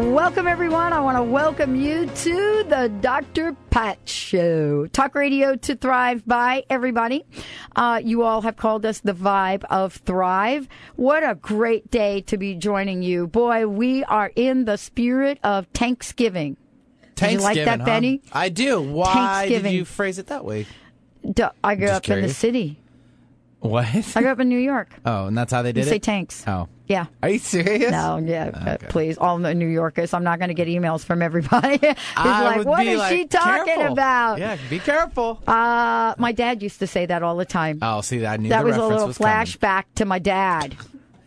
Welcome, everyone. I want to welcome you to the Dr. Pat Show. Talk radio to thrive by everybody. Uh, you all have called us the vibe of thrive. What a great day to be joining you. Boy, we are in the spirit of Thanksgiving. Did you like that, huh? Benny? I do. Why did Thanksgiving. you phrase it that way? D- I grew Just up in the city. What? I grew up in New York. oh, and that's how they You did say tanks. Oh, Yeah. are you serious? No, yeah, uh, Okay. please, all the New Yorkers. I'm not going to get emails from everybody. I like, would what be is like, she talking "Careful." about? Yeah, be careful. Uh, my dad used to say that all the time. oh, see, I knew that was a little was coming. flashback to my dad.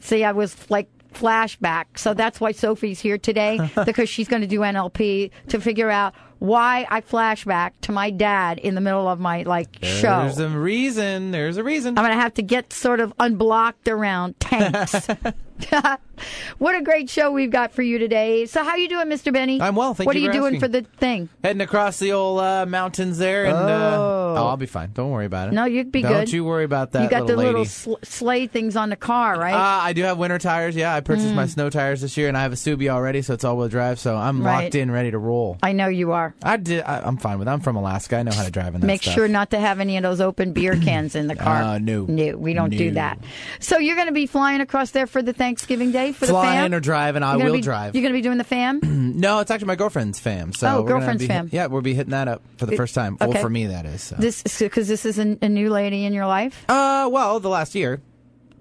See, I was like flashback. So that's why Sophie's here today because she's going to do NLP to figure out why I flashback to my dad in the middle of my like show. There's a reason. There's a reason. I'm going to have to get sort of unblocked around tanks. what a great show we've got for you today. So how you doing, Mr. Benny? I'm well, thank what you What are you doing asking. for the thing? Heading across the old uh, mountains there, and uh, Oh. oh, I'll be fine. Don't worry about it. No, you'd be good. Don't you worry about that. you got the little little sl- sleigh things on the car, right? Uh, I do have winter tires. Yeah, I purchased Mm. my snow tires this year, and I have a Subi already, so it's all-wheel drive. So I'm Right. locked in, ready to roll. I know you are. I did. I, I'm fine with. it. I'm from Alaska. I know how to drive in that Make stuff. sure not to have any of those open beer cans in the car. Uh, no. no, we don't do that. So you're going to be flying across there for the Thanksgiving Day for Flying the fam. or driving, I will be- drive. You're going to be doing the fam. No, it's actually my girlfriend's fam. So Oh, girlfriend's be fam. yeah, we'll be hitting that up for the first time. okay. Well, for me, that is. So. this because this is a, a new lady in your life. uh, well, the last year.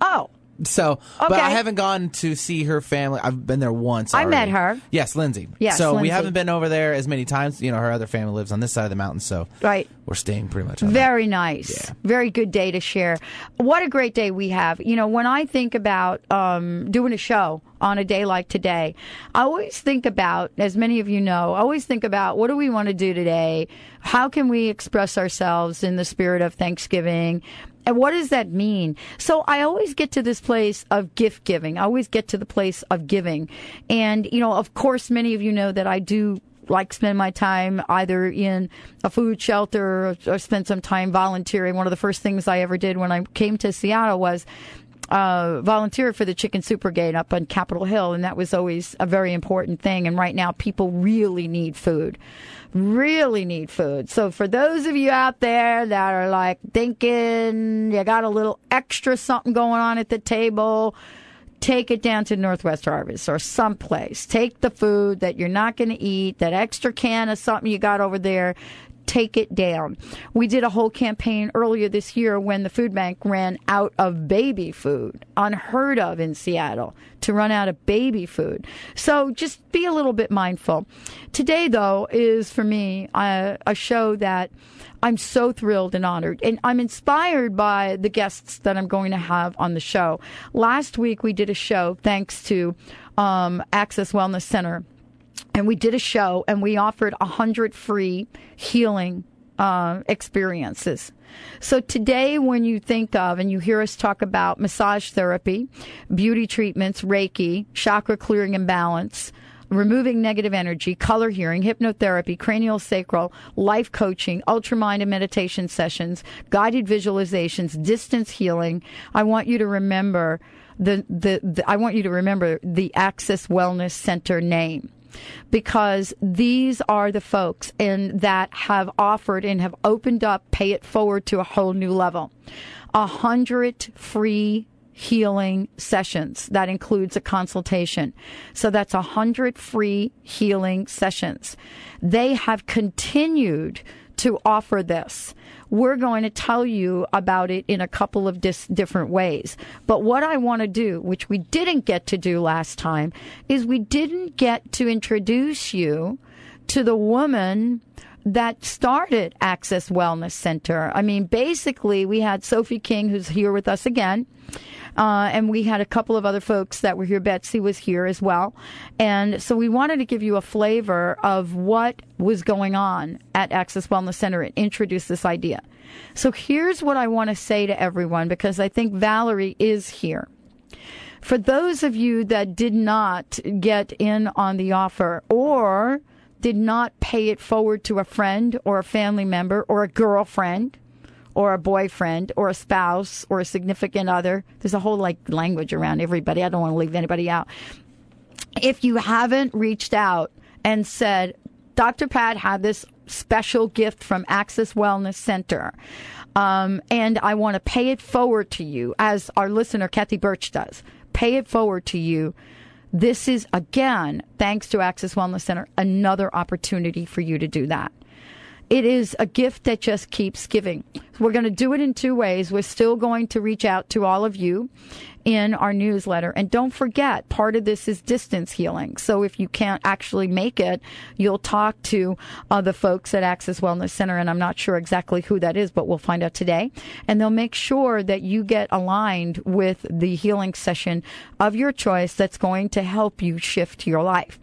Oh, So, but Okay. I haven't gone to see her family. I've been there once. I met already. her. Yes, Lindsay. Yes, So we Lindsay. haven't been over there as many times. You know, her other family lives on this side of the mountain, so right. we're staying pretty much. On that. Very nice. Very good day to share. What a great day we have. You know, when I think about um, doing a show on a day like today, I always think about, as many of you know, I always think about what do we want to do today? How can we express ourselves in the spirit of Thanksgiving? And what does that mean? So I always get to this place of gift giving. I always get to the place of giving. And, you know, of course, many of you know that I do like spend my time either in a food shelter or, or spend some time volunteering. One of the first things I ever did when I came to Seattle was uh, volunteer for the Chicken Soup Brigade up on Capitol Hill, and that was always a very important thing. And right now, people really need food, really need food. So for those of you out there that are like thinking you got a little extra something going on at the table, take it down to Northwest Harvest or someplace. Take the food that you're not going to eat, that extra can of something you got over there. Take it down. We did a whole campaign earlier this year when the food bank ran out of baby food. Unheard of in Seattle to run out of baby food. So just be a little bit mindful. Today, though, is for me uh, a show that I'm so thrilled and honored. And I'm inspired by the guests that I'm going to have on the show. Last week, we did a show thanks to um, Access Wellness Center. And we did a show and we offered 100 free healing uh, experiences. So today, when you think of and you hear us talk about massage therapy, beauty treatments, Reiki, chakra clearing and balance, removing negative energy, color healing, hypnotherapy, cranial sacral, life coaching, ultramind and meditation sessions, guided visualizations, distance healing. I want you to remember the, the, the I want you to remember the Access Wellness Center name because these are the folks and that have offered and have opened up pay it forward to a whole new level. A hundred free healing sessions. That includes a consultation. So that's a hundred free healing sessions. They have continued to offer this. We're going to tell you about it in a couple of dis- different ways. But what I want to do, which we didn't get to do last time, is we didn't get to introduce you to the woman that started Access Wellness Center. I mean, basically, we had Sophie King, who's here with us again. Uh, and we had a couple of other folks that were here. Betsy was here as well, and so we wanted to give you a flavor of what was going on at Access Wellness Center and introduce this idea. So here's what I want to say to everyone because I think Valerie is here. For those of you that did not get in on the offer or did not pay it forward to a friend or a family member or a girlfriend or a boyfriend or a spouse or a significant other, there's a whole like language around everybody. I don't want to leave anybody out. If you haven't reached out and said, Dr. Pat had this special gift from Access Wellness Center. Um, and I want to pay it forward to you, as our listener, Kathy Birch, does pay it forward to you. This is, again, thanks to Access Wellness Center, another opportunity for you to do that. It is a gift that just keeps giving. We're going to do it in two ways. We're still going to reach out to all of you in our newsletter. And don't forget, part of this is distance healing. So if you can't actually make it, you'll talk to uh, the folks at Access Wellness Center. And I'm not sure exactly who that is, but we'll find out today. And they'll make sure that you get aligned with the healing session of your choice that's going to help you shift your life.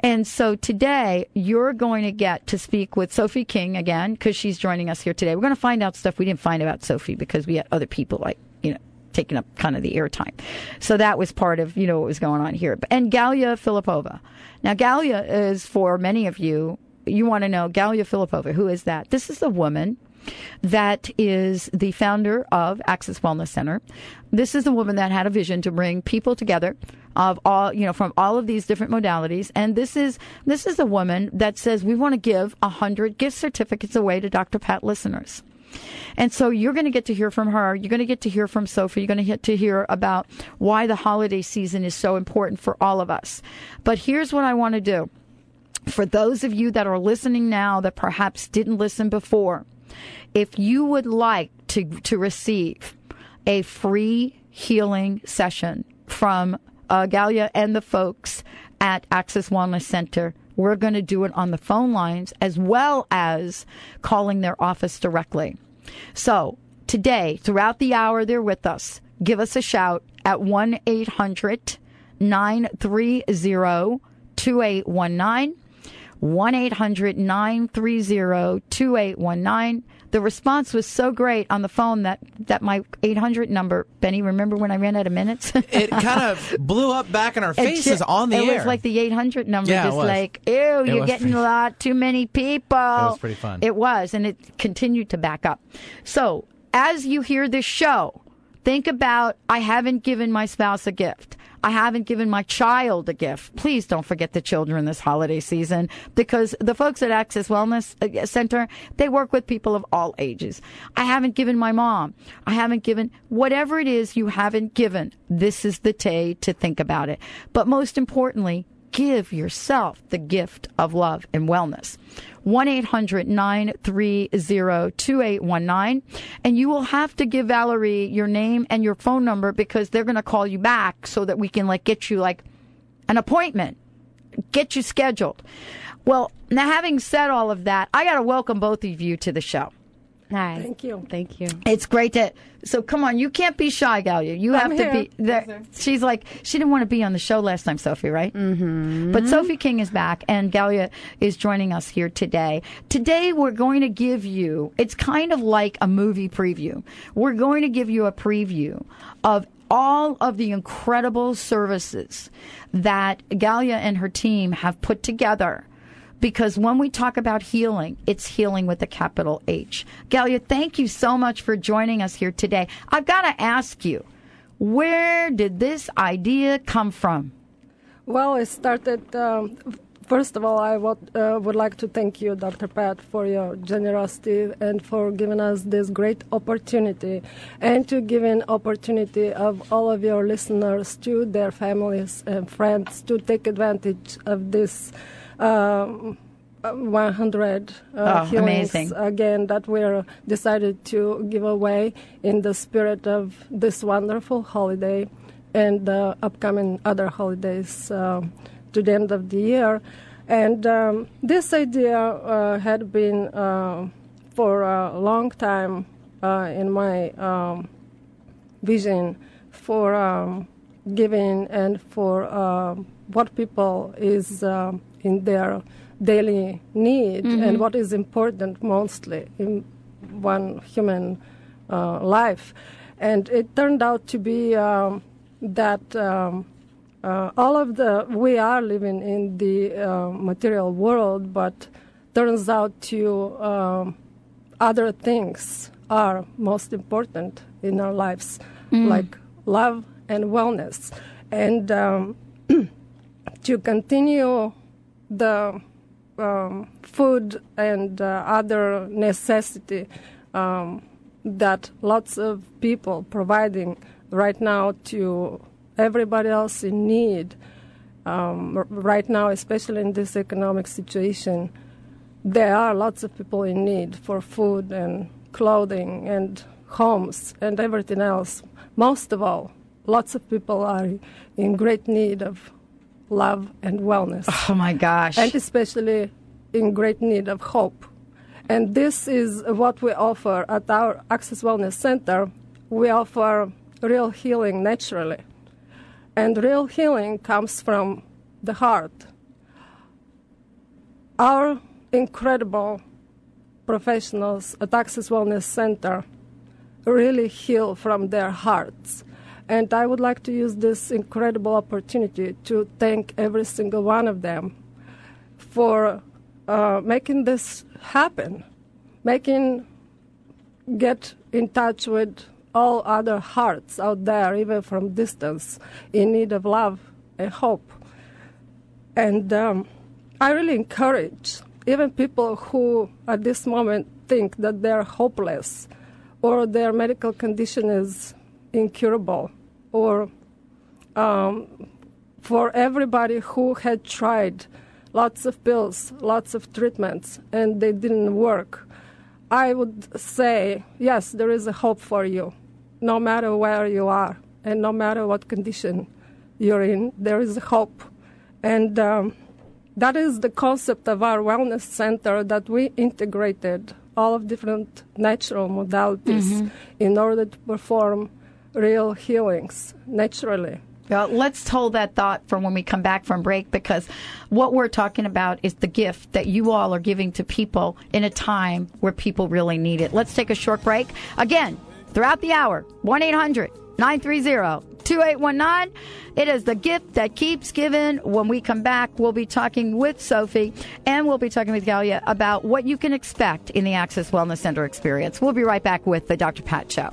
And so today you're going to get to speak with Sophie King again because she's joining us here today. We're going to find out stuff we didn't find about Sophie because we had other people like, you know, taking up kind of the airtime. So that was part of, you know, what was going on here. And Galia Filipova. Now, Galia is for many of you, you want to know Galia Filipova. Who is that? This is a woman that is the founder of Access Wellness Center. This is a woman that had a vision to bring people together of all, you know, from all of these different modalities. And this is, this is a woman that says we want to give a hundred gift certificates away to Dr. Pat listeners. And so you're going to get to hear from her. You're going to get to hear from Sophie. You're going to get to hear about why the holiday season is so important for all of us. But here's what I want to do. For those of you that are listening now that perhaps didn't listen before, if you would like to, to receive a free healing session from uh, Galia and the folks at Access Wellness Center, we're going to do it on the phone lines as well as calling their office directly. So today, throughout the hour, they're with us. Give us a shout at 1 800 930 2819. 1 800 930 2819 the response was so great on the phone that, that my 800 number, Benny, remember when I ran out of minutes? it kind of blew up back in our faces on the it air. It was like the 800 number, yeah, just like, ew, it you're getting pretty, a lot too many people. It was pretty fun. It was, and it continued to back up. So as you hear this show, think about I haven't given my spouse a gift. I haven't given my child a gift. Please don't forget the children this holiday season because the folks at Access Wellness uh, Center, they work with people of all ages. I haven't given my mom. I haven't given whatever it is you haven't given. This is the day to think about it. But most importantly, give yourself the gift of love and wellness. 1 800 930 2819. And you will have to give Valerie your name and your phone number because they're going to call you back so that we can like get you like an appointment, get you scheduled. Well, now having said all of that, I got to welcome both of you to the show. Hi. Thank you. Thank you. It's great to. So come on, you can't be shy, Galia. You I'm have to here. be there. She's like she didn't want to be on the show last time, Sophie, right? Mm-hmm. But Sophie King is back, and Galia is joining us here today. Today we're going to give you. It's kind of like a movie preview. We're going to give you a preview of all of the incredible services that Galia and her team have put together because when we talk about healing, it's healing with a capital H. Galia, thank you so much for joining us here today. I've got to ask you, where did this idea come from? Well, it started. Um, first of all, I would, uh, would like to thank you, Dr. Pat, for your generosity and for giving us this great opportunity, and to giving opportunity of all of your listeners to their families and friends to take advantage of this. Um, 100 uh, Oh, amazing. again that we're decided to give away in the spirit of this wonderful holiday and the upcoming other holidays uh, to the end of the year. And um, this idea uh, had been uh, for a long time uh, in my um, vision for um, giving and for uh, what people is uh, in their daily need Mm-hmm. and what is important mostly in one human uh, life. And it turned out to be um, that um, uh, all of the we are living in the uh, material world, but turns out to um, other things are most important in our lives, like love and wellness, and um, to continue the um, food and uh, other necessity um, that lots of people providing right now to everybody else in need um, right now especially in this economic situation there are lots of people in need for food and clothing and homes and everything else. Most of all lots of people are in great need of love and wellness Oh my gosh. and especially in great need of hope. And this is what we offer at our Access Wellness Center. We offer real healing naturally. And real healing comes from the heart. Our incredible professionals at Access Wellness Center really heal from their hearts. And I would like to use this incredible opportunity to thank every single one of them for uh, making this happen, making get in touch with all other hearts out there, even from distance, in need of love and hope. And um, I really encourage even people who at this moment think that they're hopeless or their medical condition is incurable or um, for everybody who had tried lots of pills, lots of treatments, and they didn't work, I would say, yes, there is a hope for you, no matter where you are and no matter what condition you're in, there is a hope. And um, that is the concept of our wellness center that we integrated all of different natural modalities in order to perform real healings naturally. Well, let's hold that thought for when we come back from break because what we're talking about is the gift that you all are giving to people in a time where people really need it. Let's take a short break. Again, throughout the hour, 1 800 930 2819. It is the gift that keeps giving. When we come back, we'll be talking with Sophie and we'll be talking with Galia about what you can expect in the Access Wellness Center experience. We'll be right back with the Dr. Pat Show.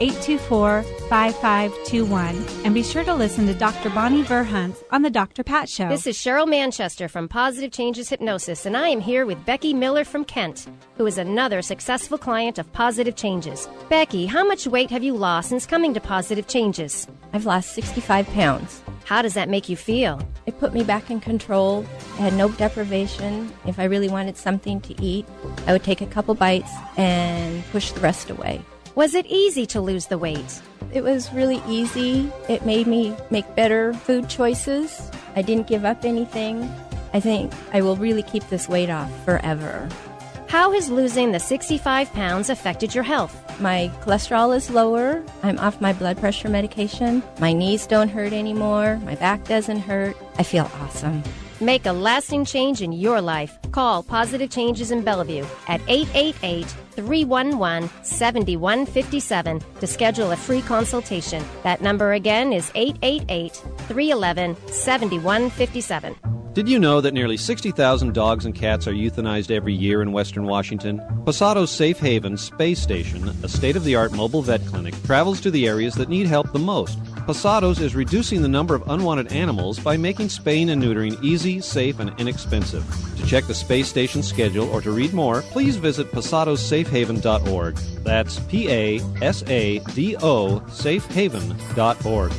824 5521 and be sure to listen to Dr. Bonnie Verhunt on The Dr. Pat Show. This is Cheryl Manchester from Positive Changes Hypnosis, and I am here with Becky Miller from Kent, who is another successful client of Positive Changes. Becky, how much weight have you lost since coming to Positive Changes? I've lost 65 pounds. How does that make you feel? It put me back in control. I had no deprivation. If I really wanted something to eat, I would take a couple bites and push the rest away. Was it easy to lose the weight? It was really easy. It made me make better food choices. I didn't give up anything. I think I will really keep this weight off forever. How has losing the 65 pounds affected your health? My cholesterol is lower. I'm off my blood pressure medication. My knees don't hurt anymore. My back doesn't hurt. I feel awesome. Make a lasting change in your life. Call Positive Changes in Bellevue at 888 311 7157 to schedule a free consultation. That number again is 888 311 7157. Did you know that nearly 60,000 dogs and cats are euthanized every year in western Washington? Pasado's Safe Haven Space Station, a state of the art mobile vet clinic, travels to the areas that need help the most. Pasado's is reducing the number of unwanted animals by making spaying and neutering easy, safe, and inexpensive. To check the space station schedule or to read more, please visit pasadosafehaven.org. That's P A S A D O safehaven.org.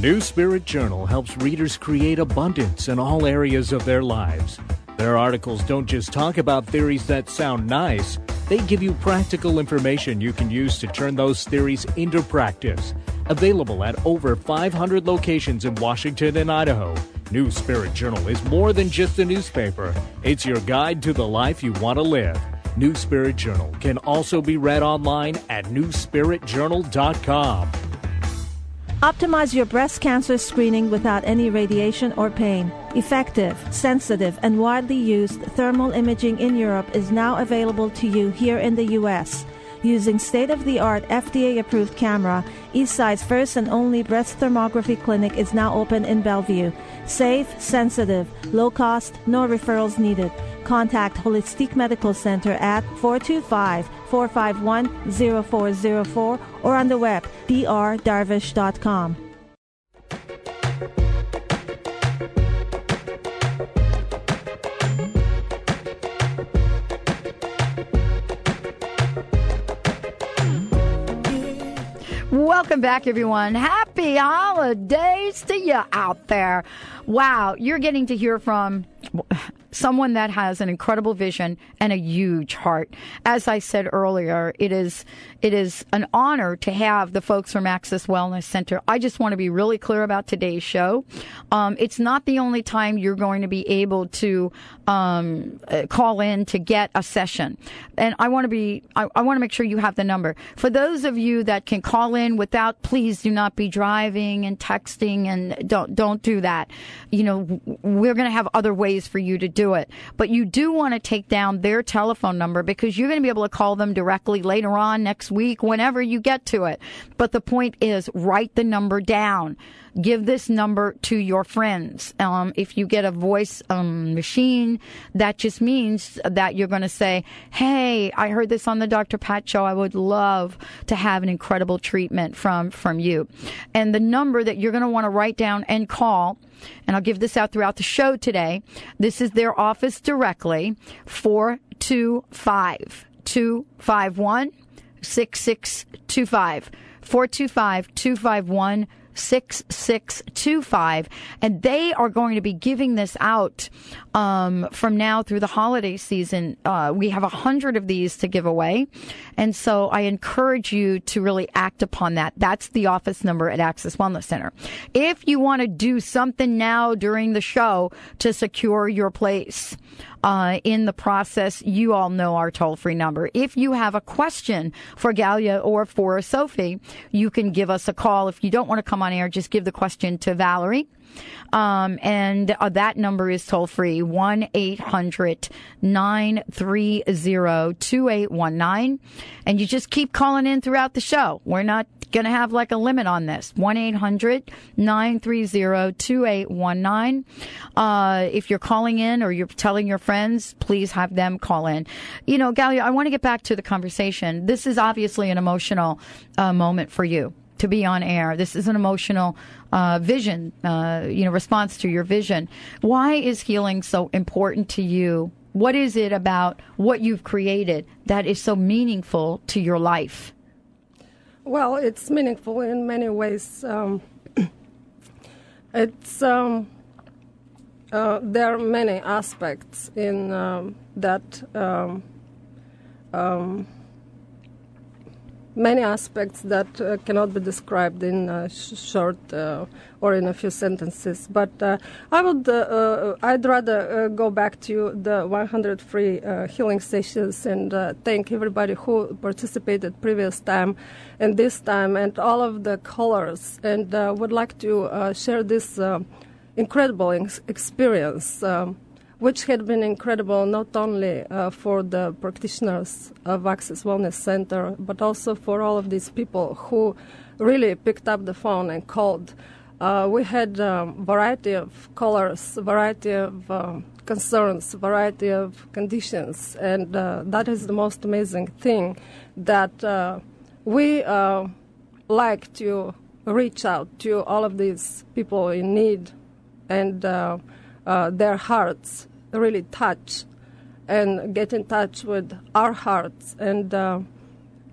New Spirit Journal helps readers create abundance in all areas of their lives. Their articles don't just talk about theories that sound nice, they give you practical information you can use to turn those theories into practice. Available at over 500 locations in Washington and Idaho. New Spirit Journal is more than just a newspaper, it's your guide to the life you want to live. New Spirit Journal can also be read online at newspiritjournal.com. Optimize your breast cancer screening without any radiation or pain. Effective, sensitive, and widely used thermal imaging in Europe is now available to you here in the U.S. Using state of the art FDA approved camera, Eastside's first and only breast thermography clinic is now open in Bellevue. Safe, sensitive, low cost, no referrals needed. Contact Holistic Medical Center at 425 451 0404 or on the web drdarvish.com. Welcome back, everyone. Happy holidays to you out there. Wow, you're getting to hear from someone that has an incredible vision and a huge heart. As I said earlier, it is it is an honor to have the folks from Access Wellness Center. I just want to be really clear about today's show. Um, it's not the only time you're going to be able to um, uh, call in to get a session, and I want to be I, I want to make sure you have the number for those of you that can call in without. Please do not be driving and texting and don't don't do that. You know we're going to have other ways for you to do it. But you do want to take down their telephone number because you're going to be able to call them directly later on next week, whenever you get to it. But the point is, write the number down. Give this number to your friends. Um, if you get a voice um, machine, that just means that you're going to say, "Hey, I heard this on the Dr. Pat show. I would love to have an incredible treatment from from you." And the number that you're going to want to write down and call and I'll give this out throughout the show today. This is their office directly, 425 251 6625. 425 251 6625. And they are going to be giving this out um, from now through the holiday season. Uh, we have a hundred of these to give away. And so I encourage you to really act upon that. That's the office number at Access Wellness Center. If you want to do something now during the show to secure your place, uh, in the process, you all know our toll free number. If you have a question for Galia or for Sophie, you can give us a call. If you don't want to come on air, just give the question to Valerie. Um, and uh, that number is toll free 1 800 930 2819. And you just keep calling in throughout the show. We're not going to have like a limit on this 1 800 930 2819. Uh, if you're calling in or you're telling your friends, please have them call in. You know, Galia, I want to get back to the conversation. This is obviously an emotional uh, moment for you to be on air. This is an emotional uh, vision, uh, you know, response to your vision. Why is healing so important to you? What is it about what you've created that is so meaningful to your life? Well, it's meaningful in many ways. Um, it's um, uh, there are many aspects in um, that um, um, many aspects that uh, cannot be described in a sh- short uh, or in a few sentences. But uh, I would, uh, uh, I'd rather uh, go back to the 100 free healing sessions and thank everybody who participated previous time and this time and all of the callers and would like to share this incredible ex- experience. Um, which had been incredible not only uh, for the practitioners of Access Wellness Center, but also for all of these people who really picked up the phone and called. Uh, we had a um, variety of callers, variety of um, concerns, variety of conditions, and uh, that is the most amazing thing that uh, we uh, like to reach out to all of these people in need, and uh, their hearts really touch, and get in touch with our hearts. And uh,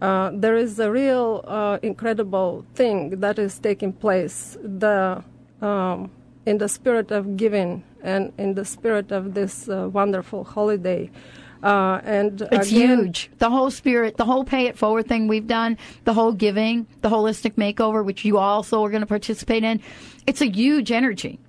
uh, there is a real uh, incredible thing that is taking place. The um, in the spirit of giving and in the spirit of this uh, wonderful holiday. Uh, and It's again, huge. The whole spirit, the whole pay it forward thing we've done, the whole giving, the holistic makeover, which you also are going to participate in. It's a huge energy.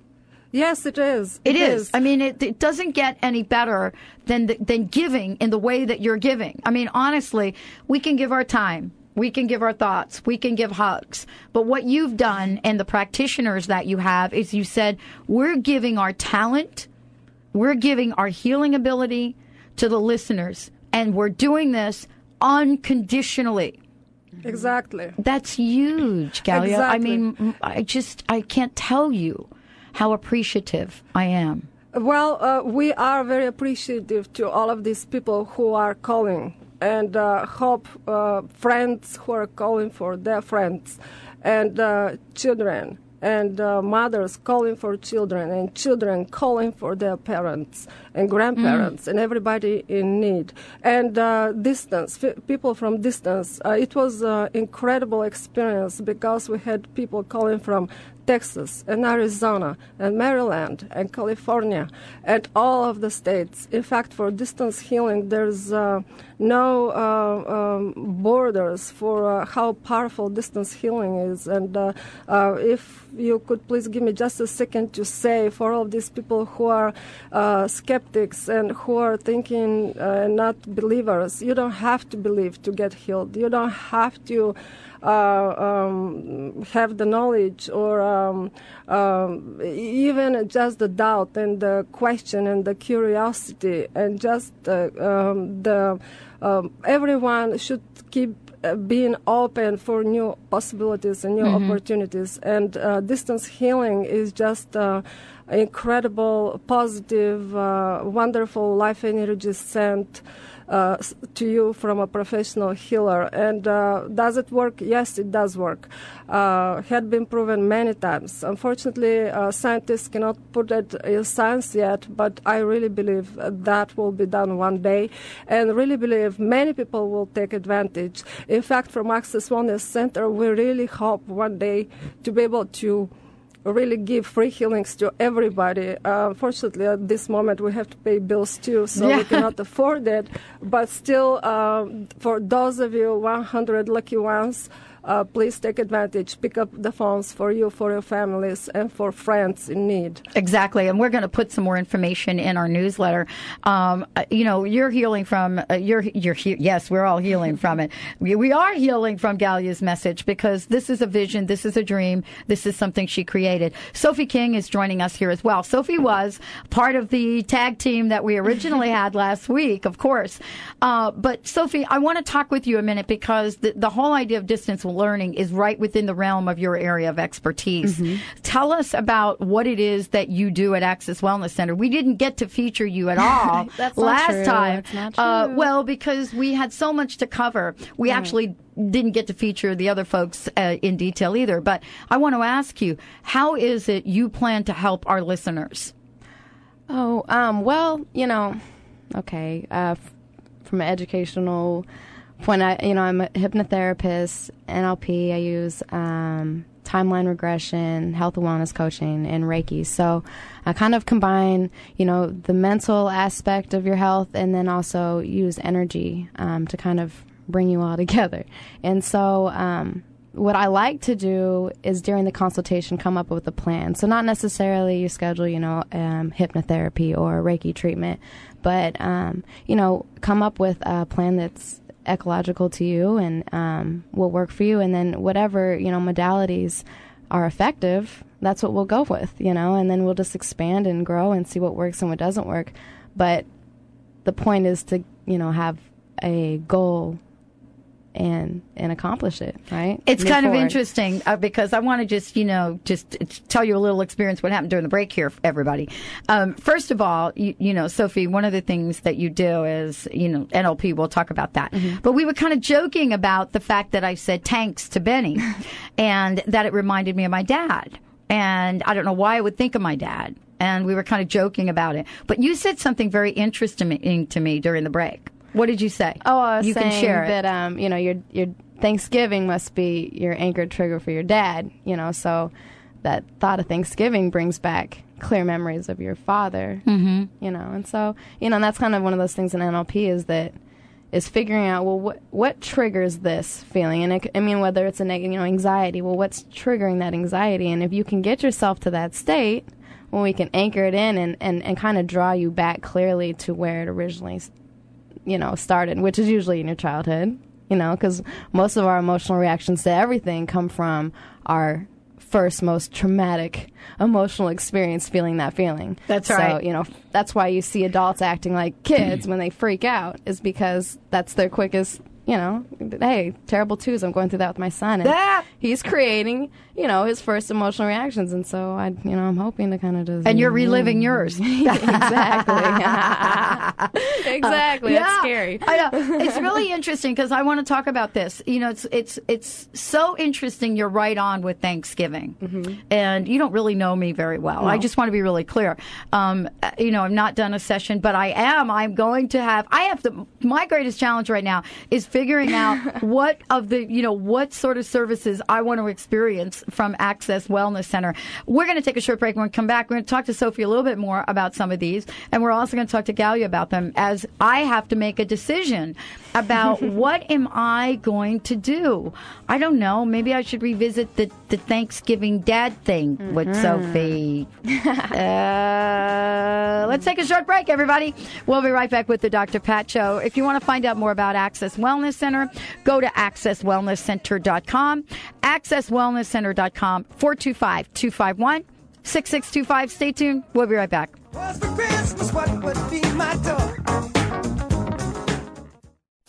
Yes, it is. It is. I mean, it, it doesn't get any better than the, than giving in the way that you're giving. I mean, honestly, we can give our time, we can give our thoughts, we can give hugs. But what you've done and the practitioners that you have is you said we're giving our talent, we're giving our healing ability to the listeners, and we're doing this unconditionally. Exactly. That's huge, Galia. I mean, I just I can't tell you how appreciative I am. Well, uh, we are very appreciative to all of these people who are calling and uh, hope uh, friends who are calling for their friends and uh, children and uh, mothers calling for children and children calling for their parents and grandparents and everybody in need and uh, distance f- people from distance uh, it was an incredible experience because we had people calling from Texas and Arizona and Maryland and California and all of the states. In fact, for distance healing, there's uh, no uh, um, borders for uh, how powerful distance healing is. And uh, uh, if you could please give me just a second to say for all these people who are uh, skeptics and who are thinking not believers, you don't have to believe to get healed. You don't have to um, have the knowledge or um, um, even just the doubt and the question and the curiosity and just uh, um, the um, everyone should keep uh, being open for new possibilities and new opportunities. And uh, distance healing is just uh, incredible positive uh, wonderful life energy sent uh, to you from a professional healer. And uh, does it work? Yes, it does work. Uh, had been proven many times. Unfortunately, uh, scientists cannot put it in science yet, but I really believe that will be done one day, and really believe many people will take advantage. In fact, from Access Wellness Center, we really hope one day to be able to really give free healings to everybody. Uh, unfortunately, at this moment, we have to pay bills too, so Yeah. we cannot afford it. But still, um, for those of you 100 lucky ones, uh, please take advantage. Pick up the phones for you, for your families, and for friends in need. Exactly, and we're going to put some more information in our newsletter. Um, uh, you know, you're healing from uh, you're you're he- yes, we're all healing from it. We, we are healing from Galia's message because this is a vision, this is a dream, this is something she created. Sophie King is joining us here as well. Sophie was part of the tag team that we originally had last week, of course. Uh, but Sophie, I want to talk with you a minute because the, the whole idea of distance learning is right within the realm of your area of expertise. Tell us about what it is that you do at Access Wellness Center. We didn't get to feature you at all last time. Uh, well, because we had so much to cover. We actually didn't get to feature the other folks uh, in detail either. But I want to ask you, how is it you plan to help our listeners? Oh, um, well, you know, okay, uh, from an educational point, I, you know, I'm a hypnotherapist, NLP, I use, um, timeline regression, health and wellness coaching, and Reiki. So I kind of combine, you know, the mental aspect of your health and then also use energy, um, to kind of bring you all together. And so, um, what I like to do is during the consultation come up with a plan. So not necessarily you schedule, you know, um, hypnotherapy or Reiki treatment, but um, you know, come up with a plan that's ecological to you and um, will work for you, and then whatever you know modalities are effective, that's what we'll go with, you know, and then we'll just expand and grow and see what works and what doesn't work. But the point is to you know have a goal and and accomplish it. Right? It's Move kind of interesting uh, because I want to just, you know, just tell you a little experience what happened during the break here, everybody. Um, first of all, you, you know, Sophie, one of the things that you do is, you know, NLP. We'll talk about that. But we were kind of joking about the fact that I said tanks to Benny, and that it reminded me of my dad. And I don't know why I would think of my dad. And we were kind of joking about it. But you said something very interesting to me during the break. What did you say? Oh, I was you saying can share that um, you know your your Thanksgiving must be your anchor trigger for your dad. You know, so that thought of Thanksgiving brings back clear memories of your father. Mm-hmm. You know, and so you know that's kind of one of those things in NLP is that is figuring out well what what triggers this feeling and it, I mean whether it's a negative you know anxiety well what's triggering that anxiety and if you can get yourself to that state well we can anchor it in and and, and kind of draw you back clearly to where it originally you know started which is usually in your childhood you know because most of our emotional reactions to everything come from our first most traumatic emotional experience feeling that feeling That's so right. you know that's why you see adults acting like kids when they freak out is because that's their quickest you know hey terrible twos i'm going through that with my son and Ah! he's creating you know his first emotional reactions and so i you know i'm hoping to kind of just And you're reliving yours. exactly exactly Yeah, that's scary I know. It's really interesting because I want to talk about this. You know, it's it's it's so interesting. You're right on with Thanksgiving, and you don't really know me very well. I just want to be really clear. Um, you know, I've not done a session, but I am. I'm going to have. I have the. My greatest challenge right now is figuring out what of the you know what sort of services I want to experience from Access Wellness Center. We're going to take a short break. When we come back, we're going to talk to Sophie a little bit more about some of these, and we're also going to talk to Galia about them as I have to make a decision about what am I going to do. I don't know. Maybe I should revisit the, the Thanksgiving dad thing with Sophie. Uh, let's take a short break, everybody. We'll be right back with the Dr. Pat Show. If you want to find out more about Access Wellness Center, go to accesswellnesscenter.com, accesswellnesscenter.com, 425 251 6625. Stay tuned. We'll be right back.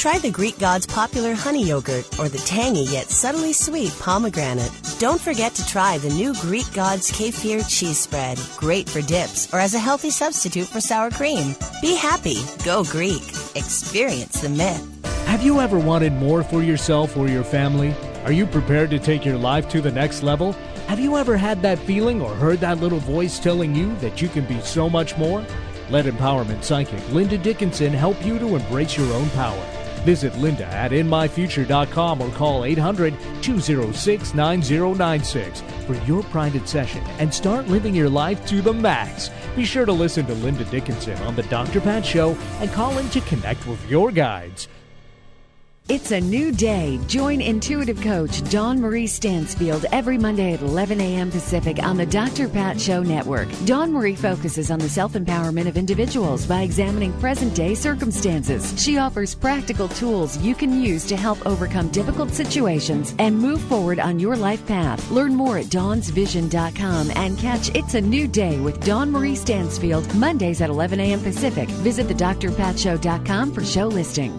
Try the Greek God's popular honey yogurt or the tangy yet subtly sweet pomegranate. Don't forget to try the new Greek God's kefir cheese spread. Great for dips or as a healthy substitute for sour cream. Be happy. Go Greek. Experience the myth. Have you ever wanted more for yourself or your family? Are you prepared to take your life to the next level? Have you ever had that feeling or heard that little voice telling you that you can be so much more? Let empowerment psychic Linda Dickinson help you to embrace your own power. Visit Linda at InMyFuture.com or call 800 206 9096 for your private session and start living your life to the max. Be sure to listen to Linda Dickinson on The Dr. Pat Show and call in to connect with your guides. It's a new day. Join intuitive coach Dawn Marie Stansfield every Monday at 11 a.m. Pacific on the Dr. Pat Show Network. Dawn Marie focuses on the self empowerment of individuals by examining present day circumstances. She offers practical tools you can use to help overcome difficult situations and move forward on your life path. Learn more at dawnsvision.com and catch It's a New Day with Dawn Marie Stansfield Mondays at 11 a.m. Pacific. Visit thedrpatshow.com for show listing.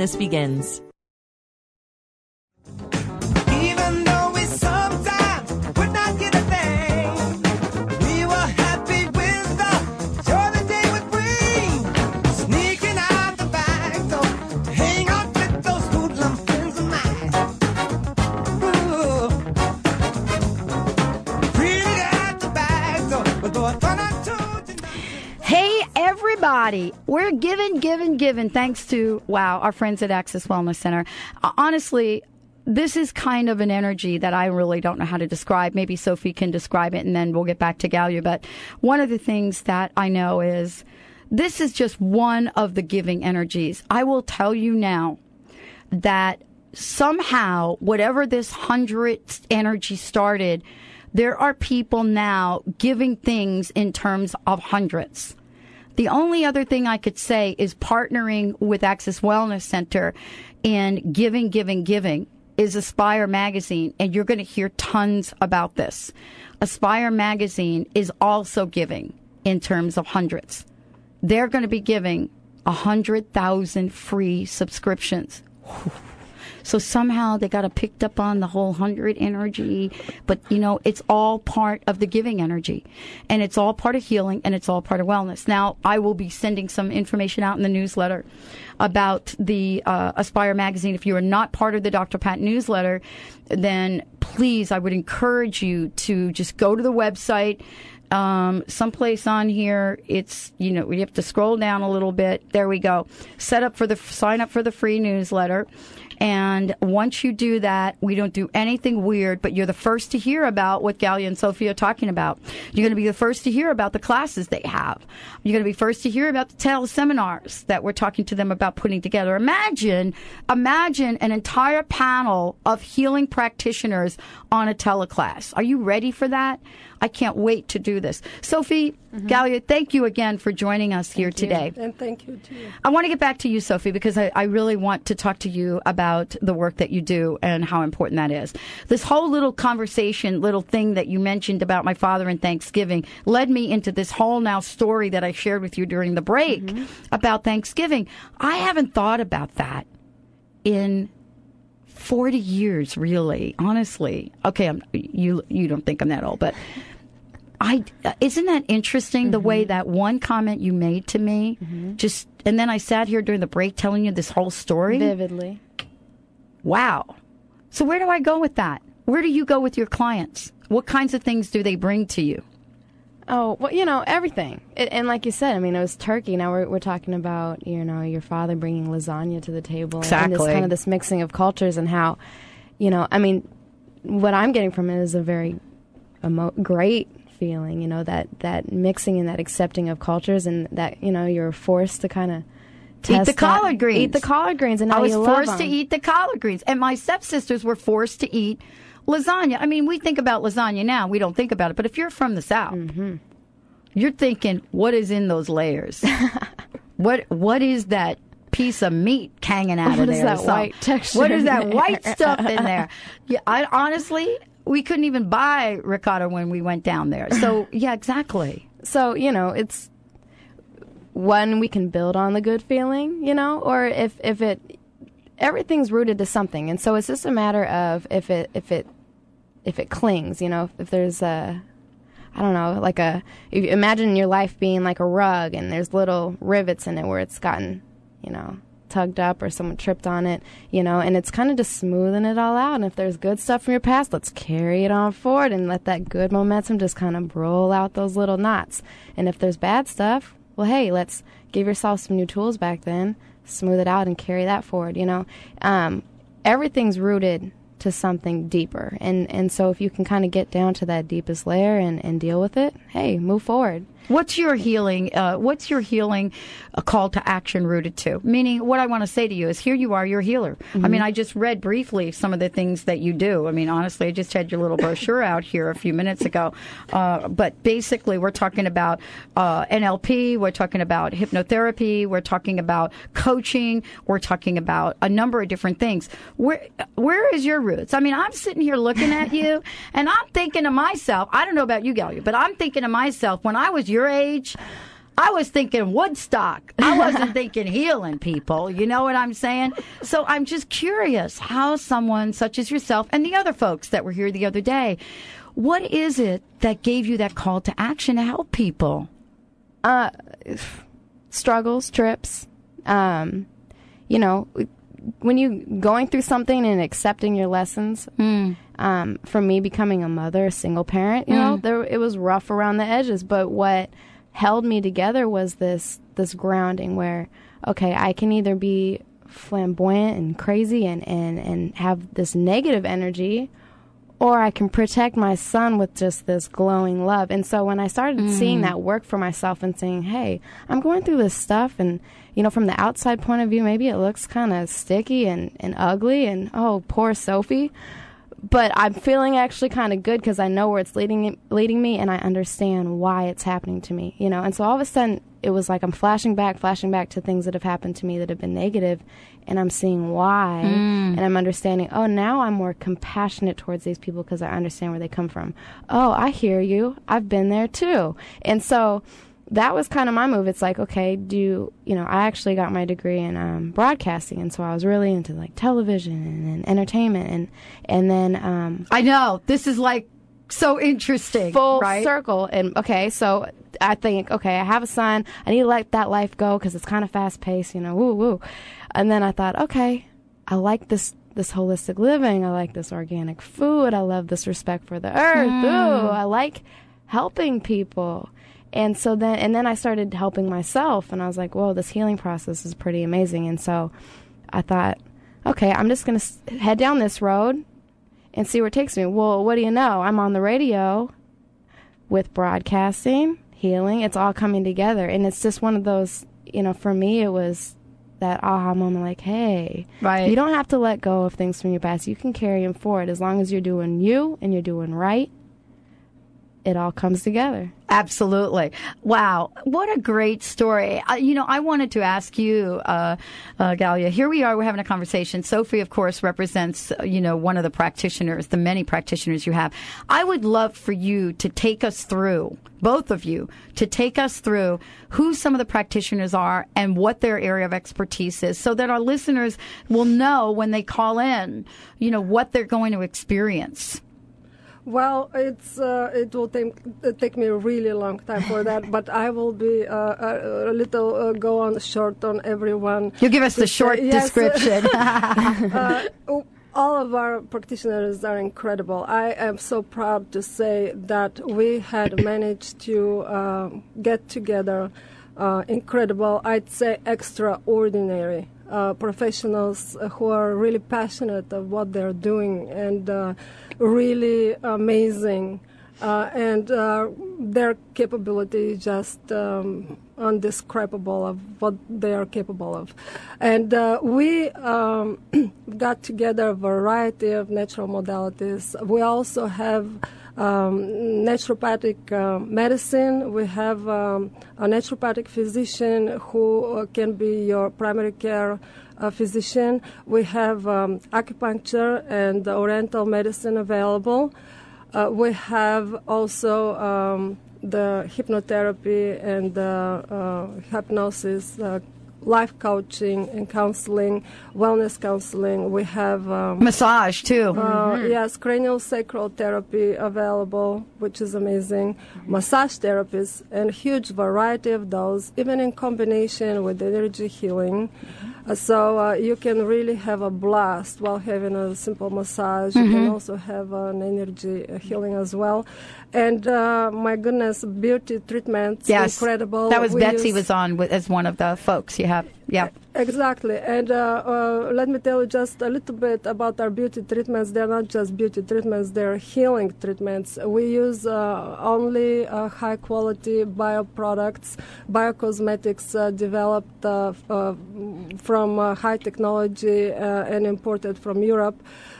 begins. We're giving, giving, giving thanks to, wow, our friends at Access Wellness Center. Uh, honestly, this is kind of an energy that I really don't know how to describe. Maybe Sophie can describe it and then we'll get back to Galia. But one of the things that I know is this is just one of the giving energies. I will tell you now that somehow, whatever this hundredth energy started, there are people now giving things in terms of hundreds. The only other thing I could say is partnering with Access Wellness Center and giving, giving, giving is Aspire Magazine, and you're going to hear tons about this. Aspire Magazine is also giving in terms of hundreds. They're going to be giving 100,000 free subscriptions. So somehow they got to picked up on the whole hundred energy, but you know it's all part of the giving energy, and it's all part of healing, and it's all part of wellness. Now I will be sending some information out in the newsletter about the uh, Aspire magazine. If you are not part of the Dr. Pat newsletter, then please I would encourage you to just go to the website um, someplace on here. It's you know we have to scroll down a little bit. There we go. Set up for the sign up for the free newsletter. And once you do that, we don't do anything weird, but you're the first to hear about what Galia and Sophie are talking about. You're going to be the first to hear about the classes they have. You're going to be first to hear about the teleseminars that we're talking to them about putting together. Imagine, imagine an entire panel of healing practitioners on a teleclass. Are you ready for that? I can't wait to do this. Sophie, mm-hmm. Galia, thank you again for joining us here today. And thank you too. I want to get back to you, Sophie, because I, I really want to talk to you about the work that you do and how important that is. This whole little conversation, little thing that you mentioned about my father and Thanksgiving led me into this whole now story that I shared with you during the break mm-hmm. about Thanksgiving. I haven't thought about that in 40 years, really, honestly. Okay, I'm, you, you don't think I'm that old, but I isn't that interesting the way mm-hmm. that one comment you made to me mm-hmm. just and then I sat here during the break telling you this whole story Vividly. Wow. So where do I go with that? Where do you go with your clients? What kinds of things do they bring to you? Oh, well, you know, everything. It, and like you said, I mean, it was turkey. Now we're, we're talking about, you know, your father bringing lasagna to the table. And this Exactly. kind of this mixing of cultures and how, you know, I mean, what I'm getting from it is a very emo- great feeling, you know, that, that mixing and that accepting of cultures and that, you know, you're forced to kind of Eat the collard greens. Eat the collard greens. And I was forced to eat the collard greens, and my stepsisters were forced to eat lasagna. I mean, we think about lasagna now; we don't think about it. But if you're from the south, Mm-hmm. you're thinking, "What is in those layers? what What is that?" Piece of meat hanging out What of there. or that something? white texture What is that white stuff in there? Yeah, I honestly, we couldn't even buy ricotta when we went down there. So yeah, exactly. So, you know, it's one we can build on the good feeling, you know, or if if it everything's rooted to something. And so it's just a matter of if it if it if it clings, you know, if there's a I don't know, like a if imagine your life being like a rug and there's little rivets in it where it's gotten, you know, tugged up or someone tripped on it, you know, and it's kind of just smoothing it all out. And if there's good stuff from your past, let's carry it on forward and let that good momentum just kind of roll out those little knots. And if there's bad stuff, well, hey, let's give yourself some new tools back then, smooth it out and carry that forward, you know. Um, everything's rooted to something deeper. And, and so if you can kind of get down to that deepest layer and, and deal with it, hey, move forward. What's your healing? Uh, what's your healing uh, call to action rooted to? Meaning, what I want to say to you is, here you are, you're a healer. I Mhm. mean, I just read briefly some of the things that you do. I mean, honestly, I just had your little brochure out here a few minutes ago. Uh, but basically, we're talking about uh, NLP, we're talking about hypnotherapy, we're talking about coaching, we're talking about a number of different things. Where where is your roots? I mean, I'm sitting here looking at you, and I'm thinking to myself, I don't know about you, Galia, but I'm thinking to myself, when I was your age. I was thinking Woodstock. I wasn't thinking healing people. You know what I'm saying? So I'm just curious how someone such as yourself and the other folks that were here the other day, what is it that gave you that call to action to help people? Uh, struggles, trips. Um, you know, when you going through something and accepting your lessons. Um, for me, becoming a mother, a single parent, you know, Mm. there it was rough around the edges. But what held me together was this this grounding where, okay, I can either be flamboyant and crazy and and and have this negative energy or I can protect my son with just this glowing love. And so when I started seeing Mm. that work for myself and saying, hey, I'm going through this stuff, and, you know, from the outside point of view, maybe it looks kind of sticky and, and ugly, and oh, poor Sophie. But I'm feeling actually kind of good because I know where it's leading leading me, and I understand why it's happening to me, you know. And so all of a sudden, it was like I'm flashing back, flashing back to things that have happened to me that have been negative, and I'm seeing why, Mm. and I'm understanding. Oh, now I'm more compassionate towards these people because I understand where they come from. Oh, I hear you. I've been there too, and so that was kind of my move. It's like, okay, do you, know, I actually got my degree in um, broadcasting, and so I was really into like television and, and entertainment, and and then um, I know this is like so interesting, full right? circle. And okay, so I think, okay, I have a son. I need to let that life go because it's kind of fast paced, you know, woo woo. And then I thought, okay, I like this this holistic living. I like this organic food. I love this respect for the earth. Hmm. Ooh, I like helping people. And so then, and then I started helping myself, and I was like, "Whoa, this healing process is pretty amazing." And so, I thought, okay, I'm just gonna head down this road and see where it takes me. Well, what do you know? I'm on the radio with broadcasting, healing. It's all coming together, and it's just one of those. You know, for me, it was that aha moment, like, hey, Right. you don't have to let go of things from your past. You can carry them forward as long as you're doing you and you're doing right. It all comes together. Absolutely. Wow. What a great story. Uh, you know, I wanted to ask you, uh, uh, Galia, here we are, we're having a conversation. Sophie, of course, represents, uh, you know, one of the practitioners, the many practitioners you have. I would love for you to take us through, both of you, to take us through who some of the practitioners are and what their area of expertise is so that our listeners will know when they call in, you know, what they're going to experience. Well, it's uh, it will take uh, take me a really long time for that, but I will be uh, a, a little uh, go on short on everyone. You give us the short say- yes. description. uh, all of our practitioners are incredible. I am so proud to say that we had managed to uh, get together uh, incredible, I'd say extraordinary uh, professionals who are really passionate of what they're doing and uh, really amazing. Uh, and uh, their capability is just um, undescribable of what they are capable of. And uh, we um, got together a variety of natural modalities. We also have um, naturopathic uh, medicine. We have um, a naturopathic physician who uh, can be your primary care uh, physician. We have um, acupuncture and oriental medicine available. Uh, we have also um, the hypnotherapy and uh, hypnosis, uh, life coaching and counseling, wellness counseling. We have um, Massage, too. uh, Mhm. Yes, cranial sacral therapy available, which is amazing. Massage therapies and huge variety of those, even in combination with energy healing. Uh, so uh, you can really have a blast while having a simple massage. You can Mhm. also have an energy uh, healing as well. And uh, my goodness, beauty treatments, Yes, incredible. That was We Betsy use- was on with, as one of the folks you have. Yeah. Exactly. And uh, uh, let me tell you just a little bit about our beauty treatments. They're not just beauty treatments, they're healing treatments. We use uh, only uh, high quality bioproducts, biocosmetics uh, developed uh, uh, from high technology and imported from Europe.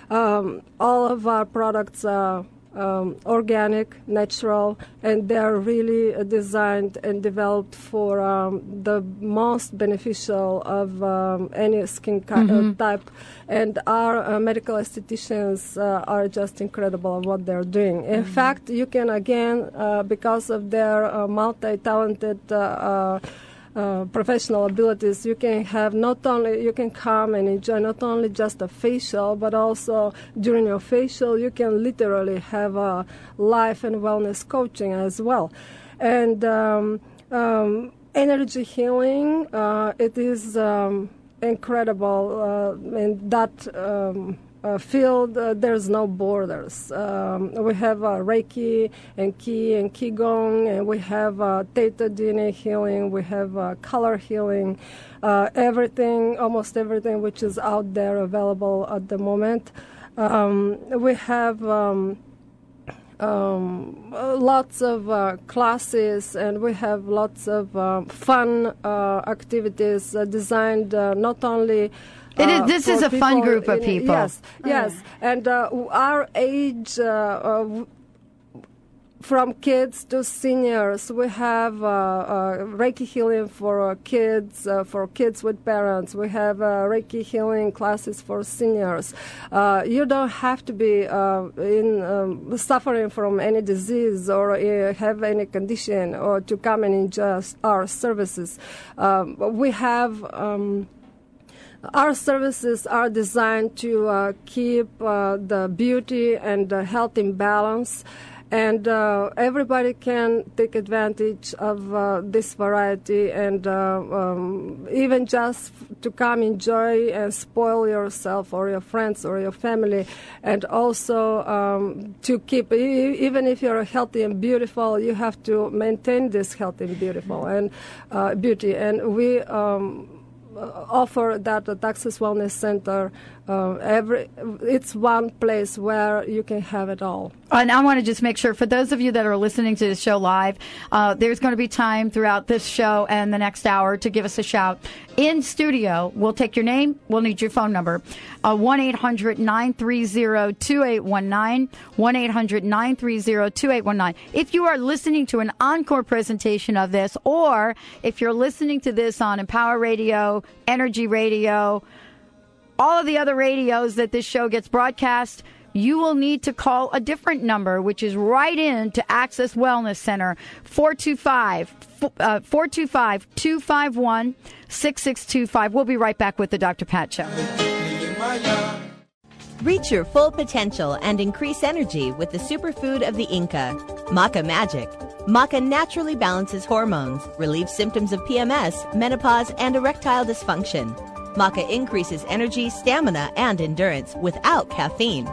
Um, all of our products are um, organic, natural, and they are really uh, designed and developed for um, the most beneficial of um, any skin ki- uh, Mhm. type. And our uh, medical estheticians uh, are just incredible at what they're doing. In fact, you can again, uh, because of their uh, multi-talented. Uh, professional abilities, you can have not only you can come and enjoy not only just a facial, but also during your facial, you can literally have a life and wellness coaching as well, and um, um, energy healing. Uh, it is um, incredible, uh, and that. Um, uh, field, uh, there's no borders. Um, we have uh, Reiki and Ki and Qigong, and we have uh, Theta DNA healing, we have uh, color healing, uh, everything, almost everything which is out there available at the moment. Um, we have. Um, um, lots of uh, classes, and we have lots of uh, fun activities designed not only. It is- uh, this is a fun group of in- people. Yes, yes, and uh, our age. Uh, uh, from kids to seniors, we have uh, uh, Reiki healing for uh, kids, uh, for kids with parents. We have uh, Reiki healing classes for seniors. Uh, you don't have to be uh, in um, suffering from any disease or uh, have any condition or to come and enjoy our services. Um, we have. Um, our services are designed to uh, keep uh, the beauty and the health in balance, and uh, everybody can take advantage of uh, this variety and uh, um, even just to come enjoy and spoil yourself or your friends or your family, and also um, to keep, even if you're healthy and beautiful, you have to maintain this health and beautiful and uh, beauty. And we um, offer that the Access Wellness Center. Uh, every it's one place where you can have it all. And I want to just make sure for those of you that are listening to the show live, uh, there's going to be time throughout this show and the next hour to give us a shout. In studio, we'll take your name, we'll need your phone number. Uh, 1 800 930 2819. 1 800 930 2819. If you are listening to an encore presentation of this, or if you're listening to this on Empower Radio, Energy Radio, all of the other radios that this show gets broadcast, you will need to call a different number, which is right in to Access Wellness Center, 425 uh, 425 251 6625. We'll be right back with the Dr. Pat Show. Reach your full potential and increase energy with the superfood of the Inca, Maca Magic. Maca naturally balances hormones, relieves symptoms of PMS, menopause, and erectile dysfunction. Maca increases energy, stamina, and endurance without caffeine.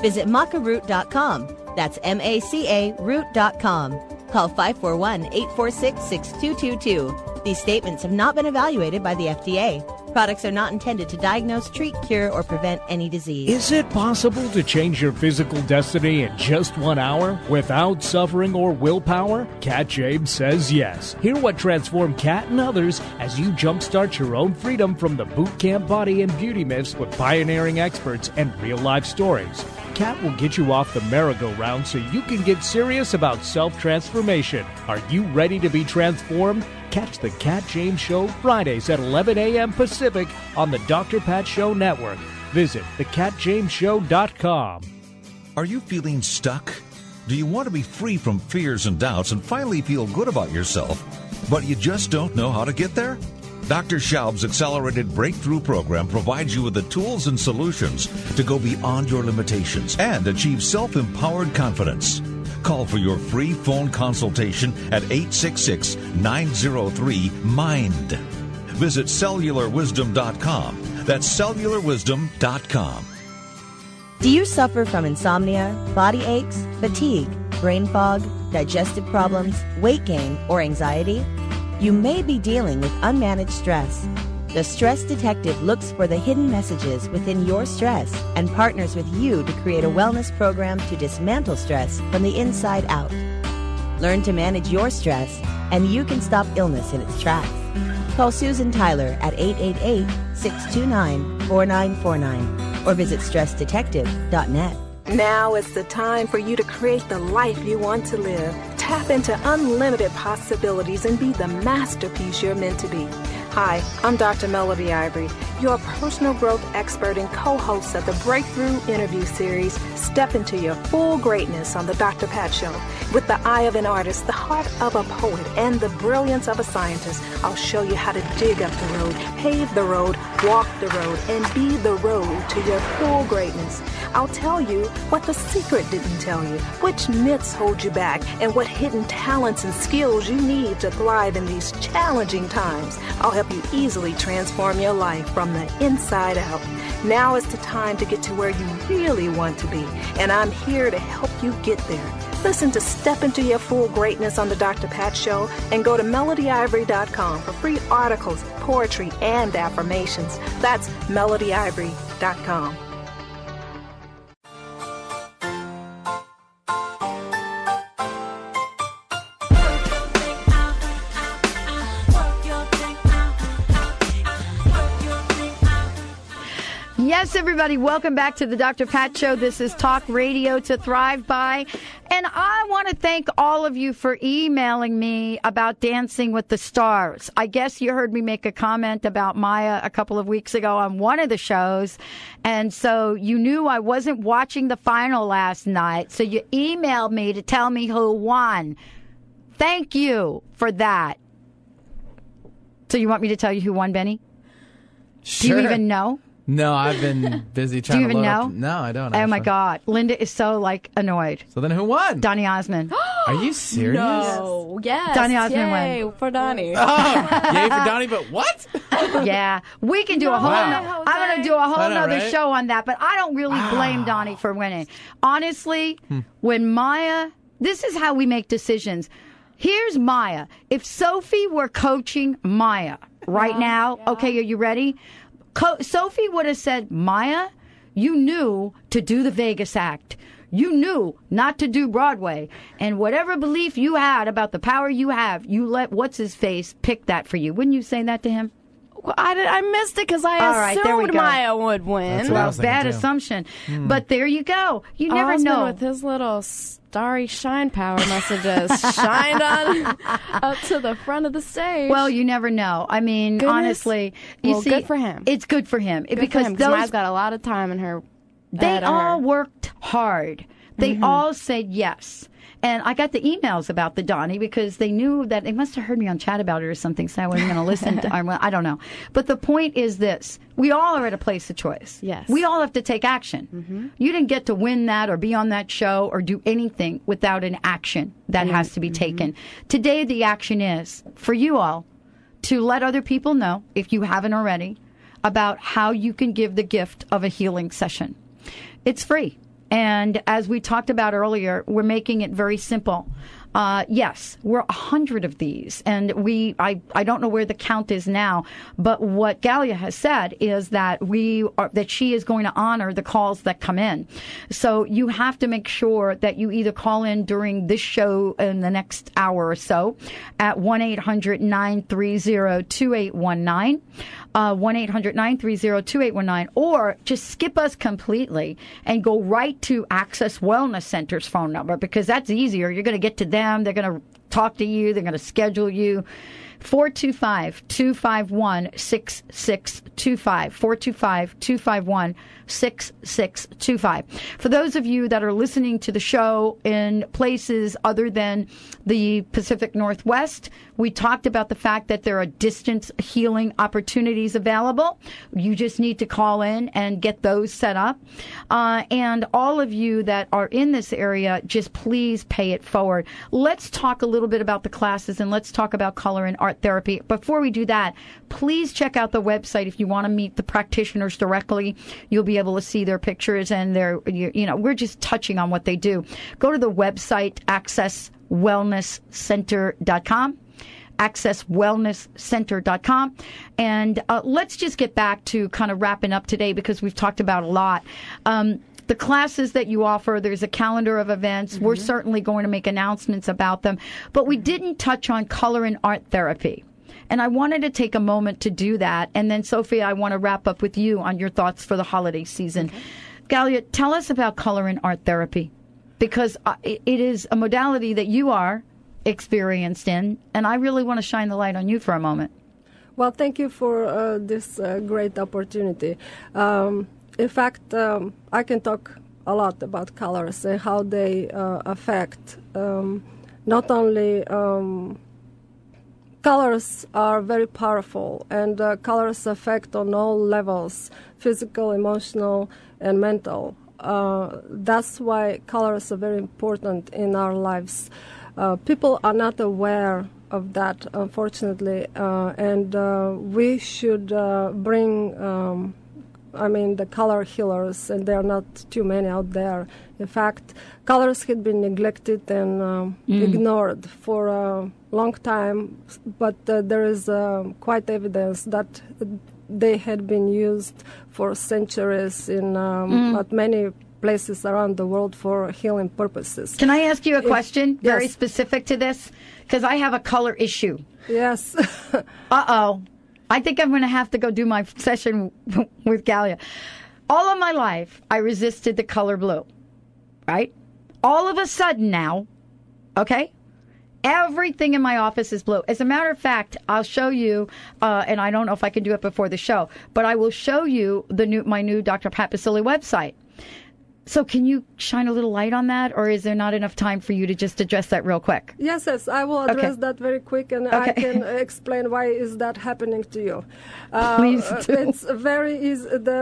Visit macaroot.com. That's M A C A root.com. Call 541 846 6222. These statements have not been evaluated by the FDA. Products are not intended to diagnose, treat, cure, or prevent any disease. Is it possible to change your physical destiny in just one hour without suffering or willpower? Kat James says yes. Hear what transformed Kat and others as you jumpstart your own freedom from the boot camp body and beauty myths with pioneering experts and real life stories. Kat will get you off the merry-go-round so you can get serious about self-transformation. Are you ready to be transformed? Catch the Kat James Show Fridays at 11 a.m. Pacific on the Dr. Pat Show Network. Visit thecatjamesshow.com. Are you feeling stuck? Do you want to be free from fears and doubts and finally feel good about yourself, but you just don't know how to get there? Dr. Schaub's Accelerated Breakthrough Program provides you with the tools and solutions to go beyond your limitations and achieve self empowered confidence. Call for your free phone consultation at 866 903 MIND. Visit cellularwisdom.com. That's cellularwisdom.com. Do you suffer from insomnia, body aches, fatigue, brain fog, digestive problems, weight gain, or anxiety? You may be dealing with unmanaged stress. The Stress Detective looks for the hidden messages within your stress and partners with you to create a wellness program to dismantle stress from the inside out. Learn to manage your stress, and you can stop illness in its tracks. Call Susan Tyler at 888 629 4949 or visit stressdetective.net. Now is the time for you to create the life you want to live. Tap into unlimited possibilities and be the masterpiece you're meant to be. Hi, I'm Dr. Melody Ivory, your personal growth expert and co host of the Breakthrough Interview Series, Step into Your Full Greatness on The Dr. Pat Show. With the eye of an artist, the heart of a poet, and the brilliance of a scientist, I'll show you how to dig up the road, pave the road, walk the road, and be the road to your full greatness. I'll tell you what the secret didn't tell you, which myths hold you back, and what hidden talents and skills you need to thrive in these challenging times. I'll help you easily transform your life from the inside out. Now is the time to get to where you really want to be, and I'm here to help you get there. Listen to Step Into Your Full Greatness on The Dr. Pat Show and go to melodyivory.com for free articles, poetry, and affirmations. That's melodyivory.com. Yes, everybody, welcome back to the Dr. Pat Show. This is Talk Radio to Thrive By. And I want to thank all of you for emailing me about Dancing with the Stars. I guess you heard me make a comment about Mya a couple of weeks ago on one of the shows. And so you knew I wasn't watching the final last night. So you emailed me to tell me who won. Thank you for that. So you want me to tell you who won, Benny? Do you even know? No, I've been busy trying to Do you to even load know? up- No, I don't. Oh my actually. God, Linda is so like annoyed. So then who won? Donny Osmond. Are you serious? No. Yes. Donny Osmond Yay won. for Donny. Oh, yay for Donny, but what? yeah, we can do a whole. Wow. No, I'm going to do a whole I know, nother right? show on that, but I don't really blame Donny for winning. Honestly, hmm. when Mya, this is how we make decisions. Here's Mya. If Sophie were coaching Mya right now, okay, are you ready? Co- Sophie would have said, Mya, you knew to do the Vegas act. You knew not to do Broadway. And whatever belief you had about the power you have, you let what's his face pick that for you. Wouldn't you say that to him? Well, I, did- I missed it because I All right, there we assumed go. Mya would win. That's what I was Bad too. assumption. Hmm. But there you go. You never Osmond know. with his little starry shine power must have just shined on up to the front of the stage. Well, you never know. I mean, Goodness. honestly, you Well, see, good for him. It's good for him Good for because him, 'cause those Mya's got a lot of time in her. they all her. worked hard. They Mhm. all said yes. And I got the emails about the Donny because they knew that they must have heard me on chat about it or something, so I wasn't going to listen. to I I don't know. But the point is this we all are at a place of choice. Yes. We all have to take action. Mm-hmm. You didn't get to win that or be on that show or do anything without an action that mm-hmm. has to be mm-hmm. taken. Today, the action is for you all to let other people know, if you haven't already, about how you can give the gift of a healing session. It's free. And as we talked about earlier, we're making it very simple. Uh, yes, we're a hundred of these, and we I, I don't know where the count is now, but what Galia has said is that we are that she is going to honor the calls that come in. So you have to make sure that you either call in during this show in the next hour or so at one 930 2819 uh, 1-800-930-2819 or just skip us completely and go right to access wellness center's phone number because that's easier. You're going to get to them they're going to talk to you they're going to schedule you. 425-251-6625 425-251-6625 for those of you that are listening to the show in places other than the Pacific Northwest we talked about the fact that there are distance healing opportunities available. You just need to call in and get those set up. Uh, and all of you that are in this area just please pay it forward. Let's talk a little bit about the classes and let's talk about color and art therapy. Before we do that please check out the website. If you want to meet the practitioners directly you'll be able to see their pictures and their you, you know we're just touching on what they do. Go to the website accesswellnesscenter.com accesswellnesscenter.com. And uh, let's just get back to kind of wrapping up today because we've talked about a lot. Um, the classes that you offer, there's a calendar of events. We're certainly going to make announcements about them. But we didn't touch on color and art therapy. And I wanted to take a moment to do that. And then, Sophie, I want to wrap up with you on your thoughts for the holiday season. Galia, tell us about color and art therapy because uh, it is a modality that you are experienced in. And I really want to shine the light on you for a moment. Well, thank you for uh, this uh, great opportunity. Um, in fact, um, I can talk a lot about colors and how they uh, affect um, not only um, colors are very powerful and uh, colors affect on all levels physical emotional and mental uh, that's why colors are very important in our lives uh, people are not aware of that unfortunately uh, and uh, we should uh, bring um, I mean, the color healers, and there are not too many out there. In fact, colors had been neglected and um, Mm. ignored for a long time, but uh, there is uh, quite evidence that they had been used for centuries in um, Mm. at many places around the world for healing purposes. Can I ask you a If- question very Yes. specific to this? Because I have a color issue. Yes. uh oh. I think I'm going to have to go do my session with Galia. All of my life, I resisted the color blue, right? All of a sudden now, okay? Everything in my office is blue. As a matter of fact, I'll show you, uh, and I don't know if I can do it before the show, but I will show you the new my new Dr. Pat Baccili website. So, can you shine a little light on that, or is there not enough time for you to just address that real quick? Yes, yes, I will Okay. address that very quick, and I can explain why is that happening to you. Uh, Please do. It's very easy. The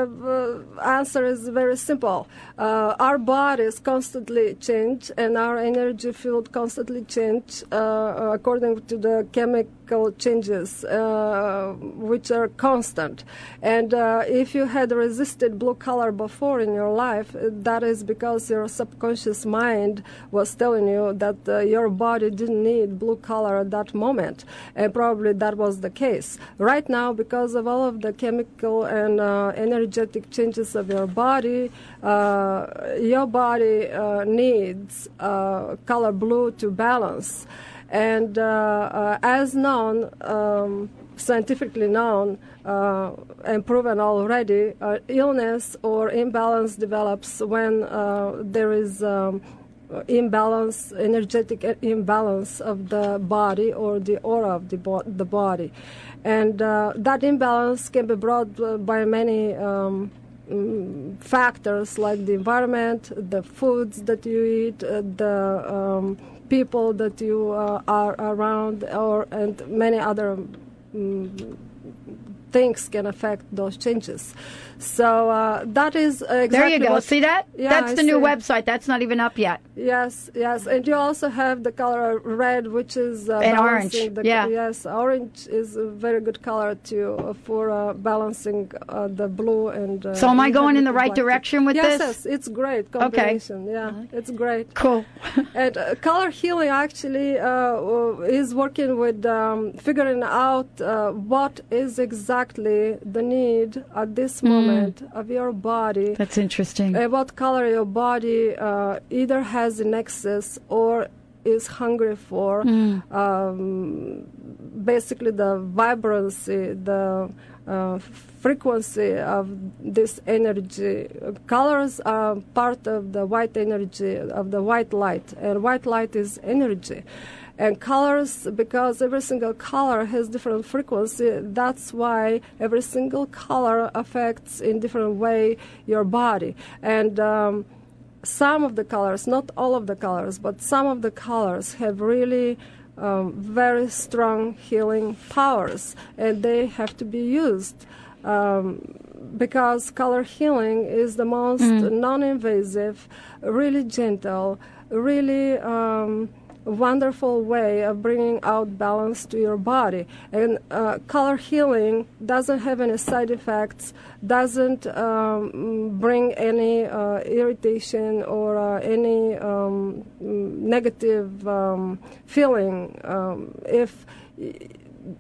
uh, answer is very simple. Uh, our bodies constantly change, and our energy field constantly change uh, according to the chemical changes, uh, which are constant. And uh, if you had resisted blue color before in your life, that is because your subconscious mind was telling you that uh, your body didn't need blue color at that moment, and probably that was the case. Right now, because of all of the chemical and uh, energetic changes of your body, uh, your body uh, needs uh, color blue to balance. And as known, um, scientifically known uh, and proven already, uh, illness or imbalance develops when uh, there is um, imbalance, energetic imbalance of the body or the aura of the, bo- the body. And uh, that imbalance can be brought by many um, factors like the environment, the foods that you eat, uh, the um, people that you uh, are around, or and many other mm, things can affect those changes. So uh, that is exactly there you go. See that? Yeah, That's the new website. That's not even up yet. Yes, yes, and you also have the color red, which is uh, And orange, The, yeah. Yes, orange is a very good color too uh, for uh, balancing uh, the blue and. Uh, So am I going in the right direction with yes, this? Yes, it's great combination. Yeah, it's great. Cool. and uh, color healing actually is working with um, figuring out uh, what is exactly the need at this Mm. moment of your body. That's interesting. Uh, what color your body uh, either has in excess or is hungry for. Mm. Um, basically, the vibrancy, the uh, frequency of this energy. Colors are part of the white energy, of the white light, and white light is energy. And colors, because every single color has different frequency, that's why every single color affects in different way your body. And um, some of the colors, not all of the colors, but some of the colors have really um, very strong healing powers, and they have to be used. Um, because color healing is the most Mm. non-invasive, really gentle, really um, wonderful way of bringing out balance to your body. And uh, color healing doesn't have any side effects, doesn't um, bring any uh, irritation or uh, any um, negative um, feeling. Um, if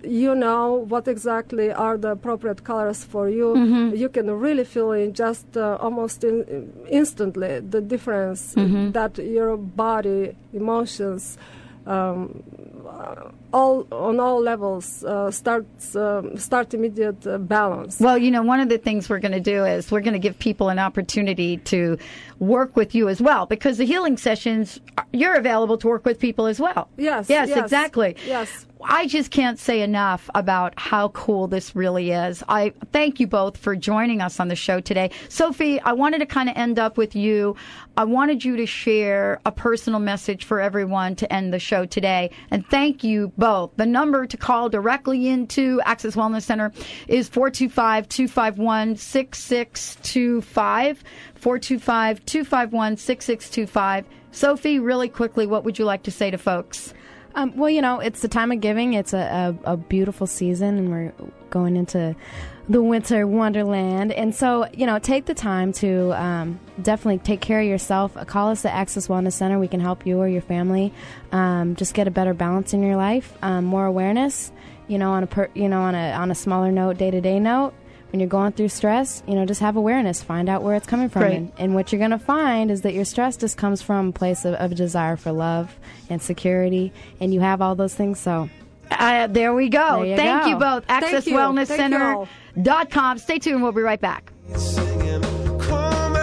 you know what exactly are the appropriate colors for you, Mhm. you can really feel in just uh, almost in, instantly the difference Mhm. that your body, emotions, um, uh, all on all levels uh, starts um, start immediate uh, balance. Well, you know, one of the things we're going to do is we're going to give people an opportunity to work with you as well because the healing sessions, you're available to work with people as well. Yes, Yes, yes, exactly. Yes. I just can't say enough about how cool this really is. I thank you both for joining us on the show today. Sophie, I wanted to kind of end up with you. I wanted you to share a personal message for everyone to end the show today. And thank you both. The number to call directly into Access Wellness Center is 425 251 6625. 425 251 6625. Sophie, really quickly, what would you like to say to folks? Um, well, you know, it's the time of giving. It's a, a, a beautiful season, and we're going into the winter wonderland. And so, you know, take the time to um, definitely take care of yourself. Call us at Access Wellness Center. We can help you or your family um, just get a better balance in your life, um, more awareness. You know, on a per, you know on a on a smaller note, day to day note. When you're going through stress, you know, just have awareness. Find out where it's coming from, Great. and, and what you're going to find is that your stress just comes from a place of, of desire for love and security, and you have all those things. So, Uh, there we go. There you Thank go. you both. Thank you. Thank you. AccessWellnessCenter.com. Stay tuned. We'll be right back. Come